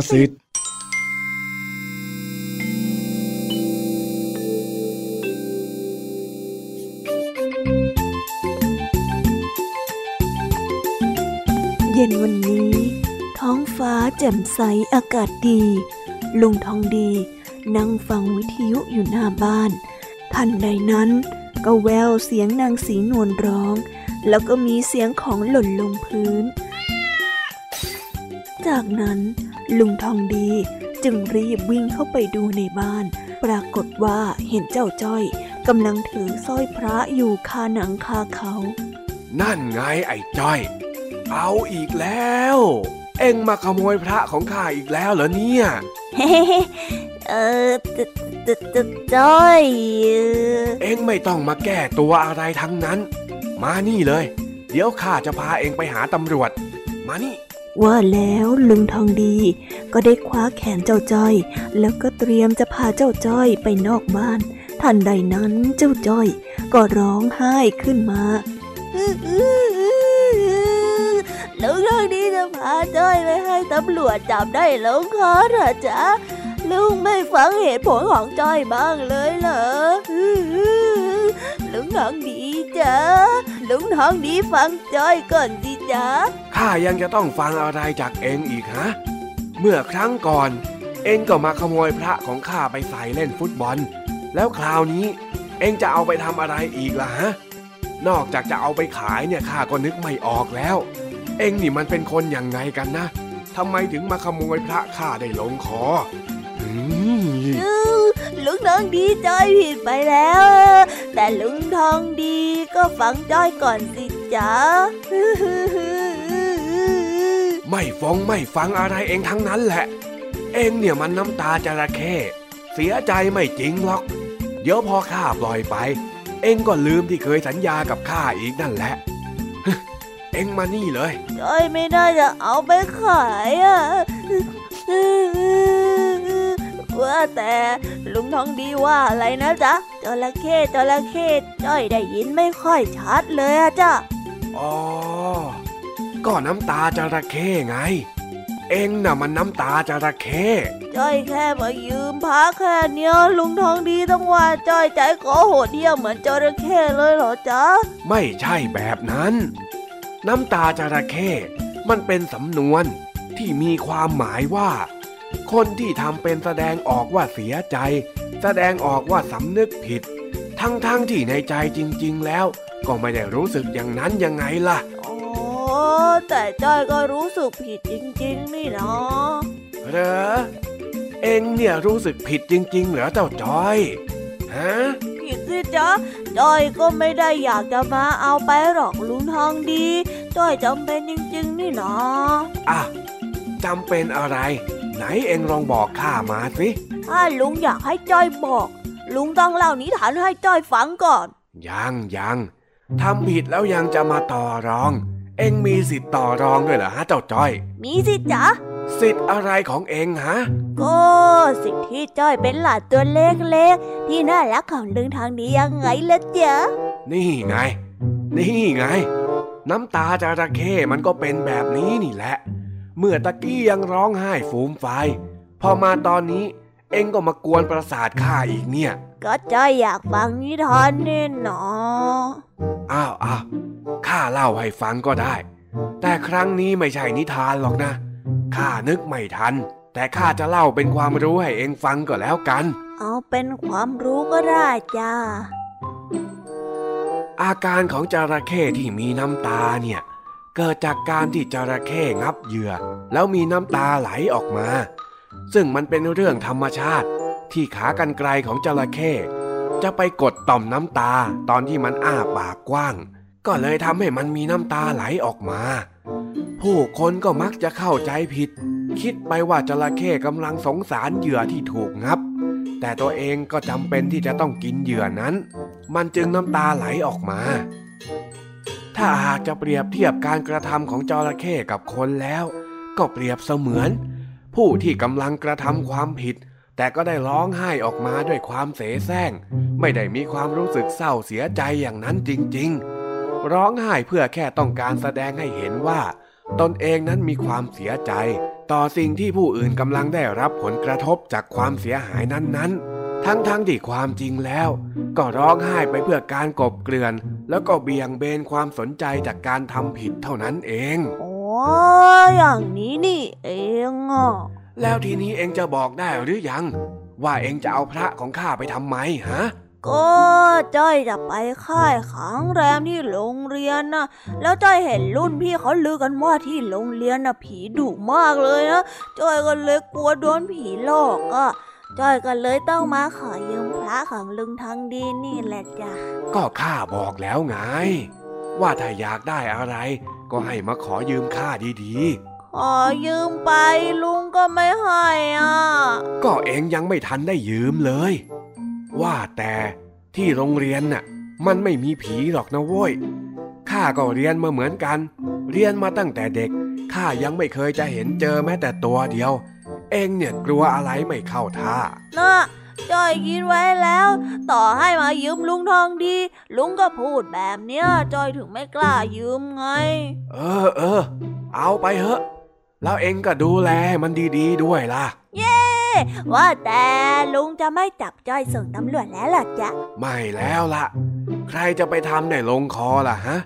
า
ซิต
เย็นวันนี้ ท้องฟ้าแจ่มใสอากาศดี ลุงทองดี นั่งฟังวิทยุอยู่หน้าบ้าน ทันใดนั้น ก็แววเสียงนางสีนวลร้อง แล้วก็มีเสียงของหล่นลงพื้น จากนั้น ลุงทองดีจึงรีบวิ่งเข้าไปดูในบ้าน ปรากฏว่าเห็นเจ้าจ้อยกำลังถือสร้อยพระอยู่คาหนังคาเขา
นั่นไงไอ้จ้อย เอาอีกแล้ว เอ็งมาขโมยพระของข้าอีกแล้วเหรอเนี่ย
เออจจจจ้อย
เอ็งไม่ต้องมาแก้ตัวอะไรทั้งนั้น มานี่เลย เดี๋ยวข้าจะพาเอ็งไปหาตำรวจ มานี่
ว่าแล้วลุงทองดี ก็ได้คว้าแขนเจ้าจ้อย แล้วก็เตรียมจะพาเจ้าจ้อยไปนอกบ้าน ทันใดนั้นเจ้าจ้อย ก็ร้องไห้ขึ้นมา
ลุงทองดีจะพาจ้อยไปให้ตำรวจจับได้แลงคอเหรอจ๊ะลุงไม่ฟังเหตุผลของจ้อยบ้างเลยเหรอลุงทองดีจ๊ะ ลุงทองดีฟังจ้อยก่อนสิจ๊ะ
ข้ายังจะต้องฟังอะไรจากเองอีกฮะ เมื่อครั้งก่อน เองก็มาขโมยพระของข้าไปใส่เล่นฟุตบอล แล้วคราวนี้ เองจะเอาไปทำอะไรอีกล่ะฮะ นอกจากจะเอาไปขายเนี่ยข้าก็นึกไม่ออกแล้ว เองนี่มันเป็นคนอยังไงกันนะทำไมถึงมาขโมยพระข้าได้ลงคอ
ลุงทองดีจ้อยผิดไปแล้ว แต่ลุงทองดีก็ฟังจ้อยก่อนสิจ๊ะ
ไม่ฟงไม่ฟังอะไรเองทั้งนั้นแหละ เองเนี่ยมันน้ำตาจระเข้เสียใจไม่จริงหรอก เดี๋ยวพอข้าปล่อยไป เองก็ลืมที่เคยสัญญากับข้าอีกนั่นแหละ เองมานี่เลย
จ้อยไม่ได้จะเอาไปขายอะ ว่าแต่ลุงทองดีว่าอะไรนะจ๊ะจระเข้จระเข้จ้อยได้ยินไม่ค่อยชัดเลยอะจ้ะ
อ๋อก็น้ำตาจระเข้ไง เองน่ะมันน้ำตาจระเข้
จ้อยแค่มายืมพักแค่เนี้ยลุงทองดีต้องว่าจ้อยใจคอโหดเหี้ยมเหมือนจระเข้เลยเหรอจ๊ะ
ไม่ใช่แบบนั้น น้ำตาจระเข้มันเป็นสำนวนที่มีความหมายว่า คนที่ทำเป็นแสดงออกว่าเสียใจ แสดงออกว่าสำนึกผิด ทั้งๆทที่ในใจจริง ๆ แล้ว ก็ไม่ได้รู้สึกอย่างนั้นยังไงล่ะ
อ๋อแต่จ้อยก็รู้สึกผิดจริง ๆ นี่นะ
เหรอเองเนี่ยรู้สึกผิดจริง ๆ เหรอเจ้าจอยฮะ
ผิดสิจ๊ะจ้อยก็ไม่ได้อยากจะมาเอาไปหรอกลุงทองดีจ้อยจำเป็นจริง ๆ นี่นะ
อะจำเป็นอะไร ไหนเองลองบอกข้ามาสิ
ถ้าลุงอยากให้จ้อยบอก ลุงต้องเล่านิทานให้จ้อยฟังก่อน
ยังยังทำผิดแล้วยังจะมาต่อรอง เองมีสิทธิ์ต่อรองด้วยเหรอฮะเจ้าจ้อย
มีสิจ๊ะ
สิทธิ์อะไรของเองฮะ
ก็สิ่งที่จ้อยเป็นหลานตัวเล็กๆที่น่ารักของลุงทางนี้ยังไงล่ะจ๊ะ
นี่ไง นี่ไง น้ำตาจระเข้มันก็เป็นแบบนี้นี่แหละ เมื่อตะกี้ยังร้องไห้ฟูมไฟายพอมาตอนนี้เองก็มากวนประสาทข้าอีกเนี่ย
ก็จ้อยอยากฟังนิทานนี่หนอ
อ้าวอ้าวข้าเล่าให้ฟังก็ได้ แต่ครั้งนี้ไม่ใช่นิทานหรอกนะ ข้านึกไม่ทัน แต่ข้าจะเล่าเป็นความรู้ให้เองฟังก็แล้วกัน
เอาเป็นความรู้ก็ได้จ้า
อาการของจระเข้ที่มีน้ำตาเนี่ย เกิดจากการที่จระเข้งับเหยื่อ แล้วมีน้ำตาไหลออกมา ซึ่งมันเป็นเรื่องธรรมชาติ ที่ขากรรไกรของจระเข้จะไปกดต่อมน้ำตาตอนที่มันอ้าปากกว้าง ก็เลยทำให้มันมีน้ำตาไหลออกมา ผู้คนก็มักจะเข้าใจผิด คิดไปว่าจระเข้กำลังสงสารเหยื่อที่ถูกงับ แต่ตัวเองก็จำเป็นที่จะต้องกินเหยื่อนั้น มันจึงน้ำตาไหลออกมา ถ้าหากจะเปรียบเทียบการกระทำของจระเข้กับคนแล้ว ก็เปรียบเสมือน ผู้ที่กำลังกระทำความผิด แต่ก็ได้ร้องไห้ออกมาด้วยความเสแสร้ง ไม่ได้มีความรู้สึกเศร้าเสียใจอย่างนั้นจริง ๆ ร้องไห้เพื่อแค่ต้องการแสดงให้เห็นว่า ตนเองนั้นมีความเสียใจ ต่อสิ่งที่ผู้อื่นกำลังได้รับผลกระทบจากความเสียหายนั้นๆ ทั้งๆทที่ความจริงแล้ว ก็ร้องไห้ไปเพื่อการกบเกลื่อน แล้วก็เบี่ยงเบนความสนใจจากการทำผิดเท่านั้นเอง
โอ้อย่างนี้นี่เองอะ
แล้วทีนี้เองจะบอกได้หรือยัง ว่าเองจะเอาพระของข้าไปทำไมฮะ
ก็จ้อยจะไปค่ายขังแรมที่โรงเรียนนะแล้วจ้อยเห็นรุ่นพี่เขาลือกันว่าที่โรงเรียนน่ะผีดุมากเลยนะจ้อยก็เลยกลัวโดนผีหลอกอะ จ้อยก็เลยต้องมาขอยืมพระของลุงทางดีนี่แหละจ้ะ
ก็ข้าบอกแล้วไง ว่าถ้าอยากได้อะไร ก็ให้มาขอยืมข้าดี
ขอยืมไปลุงก็ไม่ให้อะ
ๆก็เองยังไม่ทันได้ยืมเลย ว่าแต่ที่โรงเรียนน่ะ มันไม่มีผีหรอกนะโว้ย ข้าก็เรียนมาเหมือนกัน เรียนมาตั้งแต่เด็ก ข้ายังไม่เคยจะเห็นเจอแม้แต่ตัวเดียว เองเนี่ยกลัวอะไรไม่เข้าท่า
นะจ้อยคิดไว้แล้ว ต่อให้มายืมลุงทองดี ลุงก็พูดแบบเนี้ยจ้อยถึงไม่กล้ายืมไง
เออเออเอาไปเถอะแล้วเองก็ดูแลมันดีๆด้วยล่ะ
ว่าแต่ลุงจะไม่จับจ้อยส่งตำรวจแล้วล่ะจ๊ะ
ไม่แล้วล่ะ ใครจะไปทำได้ลงคอล่ะฮะ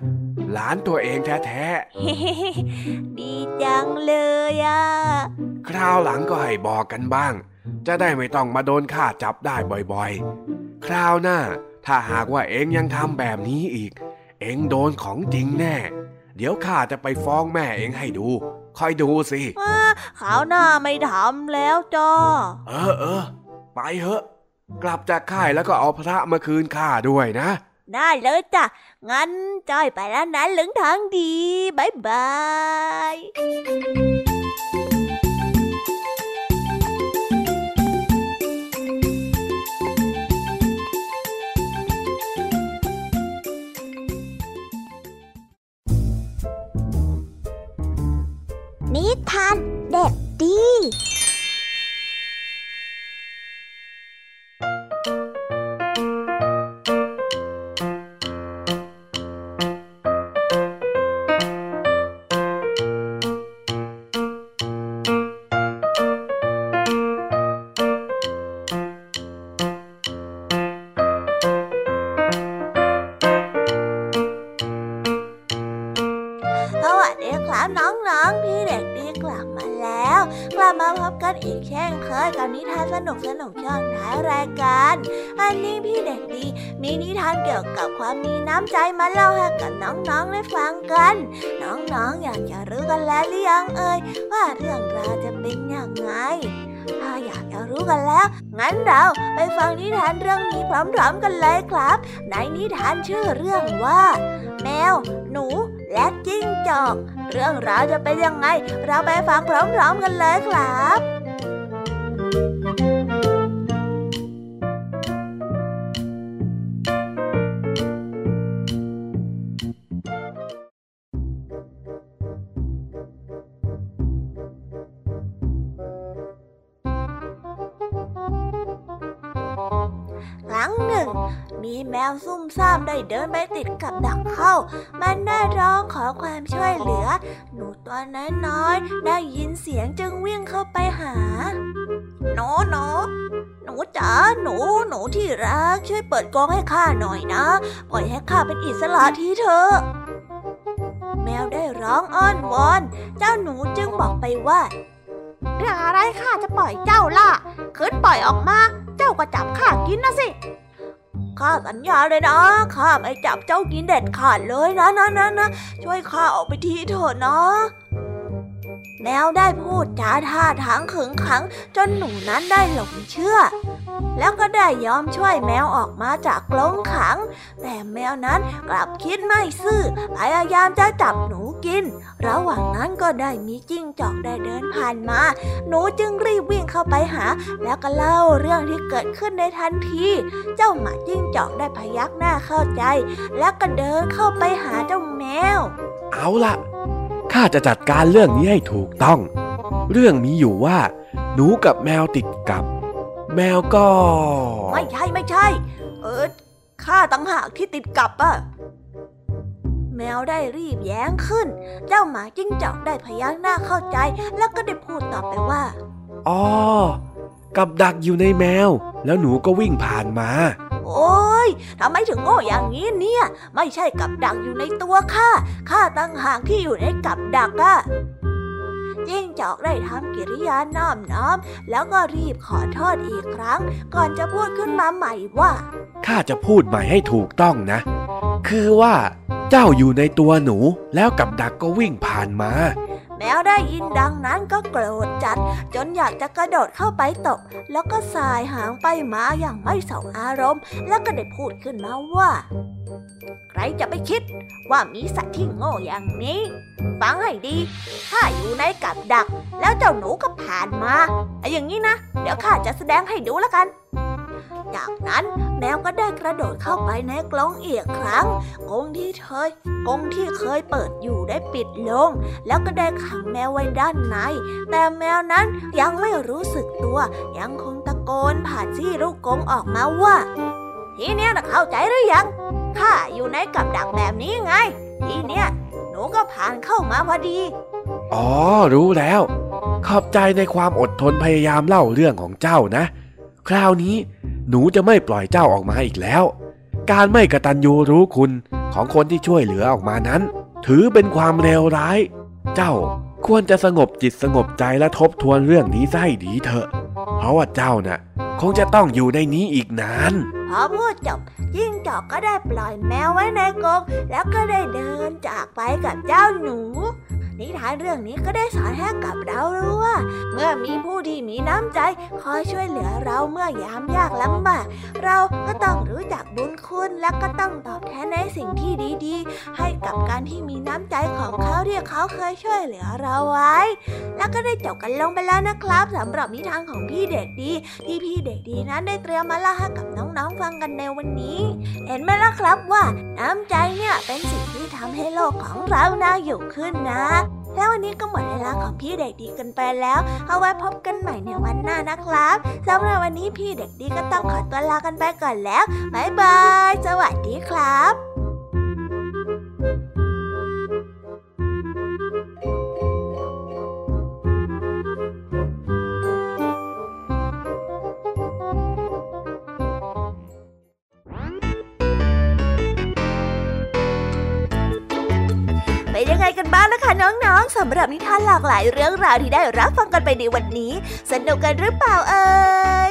หลานตัวเองแท้
ดีจังเลยอะ
ๆคราวหลังก็ให้บอกกันบ้าง จะได้ไม่ต้องมาโดนข้าจับได้บ่อยๆ คราวหน้า ถ้าหากว่าเองยังทำแบบนี้อีก เองโดนของจริงแน่ เดี๋ยวข้าจะไปฟ้องแม่เองให้ดู คอยดูสิ
ขาวหน้าไม่ทำแล้วจ้า
เออเออไปเถอะ กลับจากค่ายแล้วก็เอาพระมาคืนข้าด้วยนะ
ได้เลยจ้ะ งั้นจ้อยไปแล้วนะเหลืองทางดีบายบาย
นิทานเด็กดี
ท้ายรายการ อันนี้พี่เด็กดี มีนิทานเกี่ยวกับความมีน้ำใจมาเล่าให้กับน้องๆได้ฟังกัน น้องๆอยากจะรู้กันแล้วหรือยังเอ่ยว่าเรื่องราวจะเป็นอย่างไงถ้าอยากจะรู้กันแล้ว งั้นเราไปฟังนิทานเรื่องนี้พร้อมๆกันเลยครับ ในนิทานชื่อเรื่องว่า แมว หนู และจิ้งจอก เรื่องราวจะเป็นยังไง เราไปฟังพร้อมๆกันเลยครับค แมวซุ่มซ่ามได้เดินไปติดกับดักเข้า มันได้ร้องขอความช่วยเหลือ หนูตัวน้อยๆได้ยินเสียงจึงวิ่งเข้าไปหาหนูหนูหนูจ๋าหนูหนูที่รัก ช่วยเปิดกรงให้ข้าหน่อยนะ ปล่อยให้ข้าเป็นอิสระทีเถอะแมวได้ร้องอ้อนวอน เจ้าหนูจึงบอกไปว่าเรื่องอะไรข้าจะปล่อยเจ้าล่ะคืนปล่อยออกมา เจ้าก็จับข้ากินนะสิ ข้าสัญญาเลยนะ ข้าไม่จับเจ้ากินเด็ดขาดเลยนะนะนะนะช่วยข้าออกไปทีเถอะนะ แมวได้พูดจาท่าทางขึงขังจนหนูนั้นได้หลงเชื่อ แล้วก็ได้ยอมช่วยแมวออกมาจากกรงขัง แต่แมวนั้นกลับคิดไม่ซื่อพยายามจะจับหนูกิน ระหว่างนั้นก็ได้มีจิ้งจอกได้เดินผ่านมา หนูจึงรีบวิ่งเข้าไปหา แล้วก็เล่าเรื่องที่เกิดขึ้นในทันที เจ้าหมาจิ้งจอกได้พยักหน้าเข้าใจ แล้วก็เดินเข้าไปหาเจ้าแมว
เอาล่ะ ข้าจะจัดการเรื่องนี้ให้ถูกต้อง เรื่องมีอยู่ว่า หนูกับแมวติดกับ แมวก็
ไม่ใช่ไม่ใช่ เออข้าตั้งหากที่ติดกับอะแมวได้รีบแย้งขึ้น เจ้าหมาจิ้งจอกได้พยักหน้าเข้าใจ แล้วก็ได้พูดต่อไปว่า
อ๋อกับดักอยู่ในแมว แล้วหนูก็วิ่งผ่านมา
โอ้ยทำไมถึงโง่อย่างนี้เนี่ย ไม่ใช่กับดักอยู่ในตัวข้า ข้าตั้งหากที่อยู่ในกับดักอะจิ้งจอกได้ทำกิริยาน้อมน้อม แล้วก็รีบขอโทษอีกครั้ง ก่อนจะพูดขึ้นมาใหม่ว่า
ข้าจะพูดใหม่ให้ถูกต้องนะ คือว่า เจ้าอยู่ในตัวหนู แล้วกับดักก็วิ่งผ่านมา
มวได้ยินดังนั้นก็โกรธจัด จนอยากจะกระโดดเข้าไปตบแล้วก็สายหางไปมาอย่างไม่สองอารมณ์ แล้วก็ได้พูดขึ้นมาว่า ใครจะไปคิดว่ามีสัตว์ที่โง่อย่างนี้ ฟังให้ดีข้าอยู่ในกับดัก แล้วเจ้าหนูก็ผ่านมาไอ้อย่างนี้นะ เดี๋ยวข้าจะแสดงให้ดูแล้วกัน จากนั้นแมวก็ได้กระโดดเข้าไปในกรงอีกครั้งกรงที่เคยกรงที่เคยเปิดอยู่ได้ปิดลง แล้วก็ได้ขังแมวไว้ด้านใน แต่แมวนั้นยังไม่รู้สึกตัว ยังคงตะโกนผ่านซี่ลูกกรงออกมาว่า ทีเนี้ยนะเข้าใจหรือยังข้าอยู่ในกับดักแบบนี้ไง ทีเนี้ยหนูก็ผ่านเข้ามาพอดี
อ๋อ รู้แล้ว ขอบใจในความอดทนพยายามเล่าเรื่องของเจ้านะ คราวนี้ หนูจะไม่ปล่อยเจ้าออกมาอีกแล้ว การไม่กระตันยูรู้คุณของคนที่ช่วยเหลือออกมานั้น ถือเป็นความเลวร้าย เจ้าควรจะสงบจิตสงบใจและทบทวนเรื่องนี้ซะให้ดีเถอะ เพราะว่าเจ้าน่ะ คงจะต้องอยู่ในนี้อีกนาน
พอพูดจบยิ่งจอกก็ได้ปล่อยแมวไว้ในกรงแล้วก็ได้เดินจากไปกับเจ้าหนู นิทานเรื่องนี้ก็ได้สอนให้กับเรารู้ว่า เมื่อมีผู้ที่มีน้ำใจ คอยช่วยเหลือเราเมื่อยามยากลำบากเราก็ต้องรู้จักบุญคุณและก็ต้องตอบแทนในสิ่งที่ดีๆ ให้กับการที่มีน้ำใจของเขาที่เขาเคยช่วยเหลือเราไว้ แล้วก็ได้จบกันลงไปแล้วนะครับสำหรับนิทานของพี่เด็กดี ที่พี่เด็กดีนั้นได้เตรียมมาเล่าให้กับน้องๆฟังกันในวันนี้ เห็นไหมล่ะครับว่าน้ำใจเนี่ยเป็นสิ่งที่ทำให้โลกของเราน่าอยู่ขึ้นนะ แล้ววันนี้ก็หมดเวลาของพี่เด็กดีกันไปแล้ว เอาไว้พบกันใหม่ในวันหน้านะครับสำหรับวันนี้พี่เด็กดีก็ต้องขอตัวลากันไปก่อนแล้วบ๊ายบาย สวัสดีครับ กันบ้างนะคะน้องๆสำหรับนิทานหลากหลายเรื่องราวที่ได้รับฟังกันไปในวันนี้ สนุกกันหรือเปล่าเอ่ย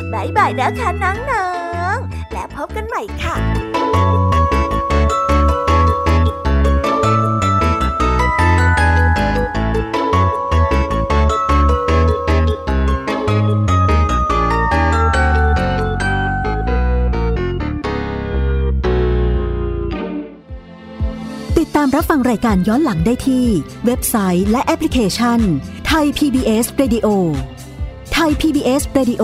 บายบายนะคะน้องๆและพบกันใหม่ค่ะ
ติดตามรับฟังรายการย้อนหลังได้ที่ เว็บไซต์และแอปพลิเคชันไทย PBS Radio ไทย PBS Radio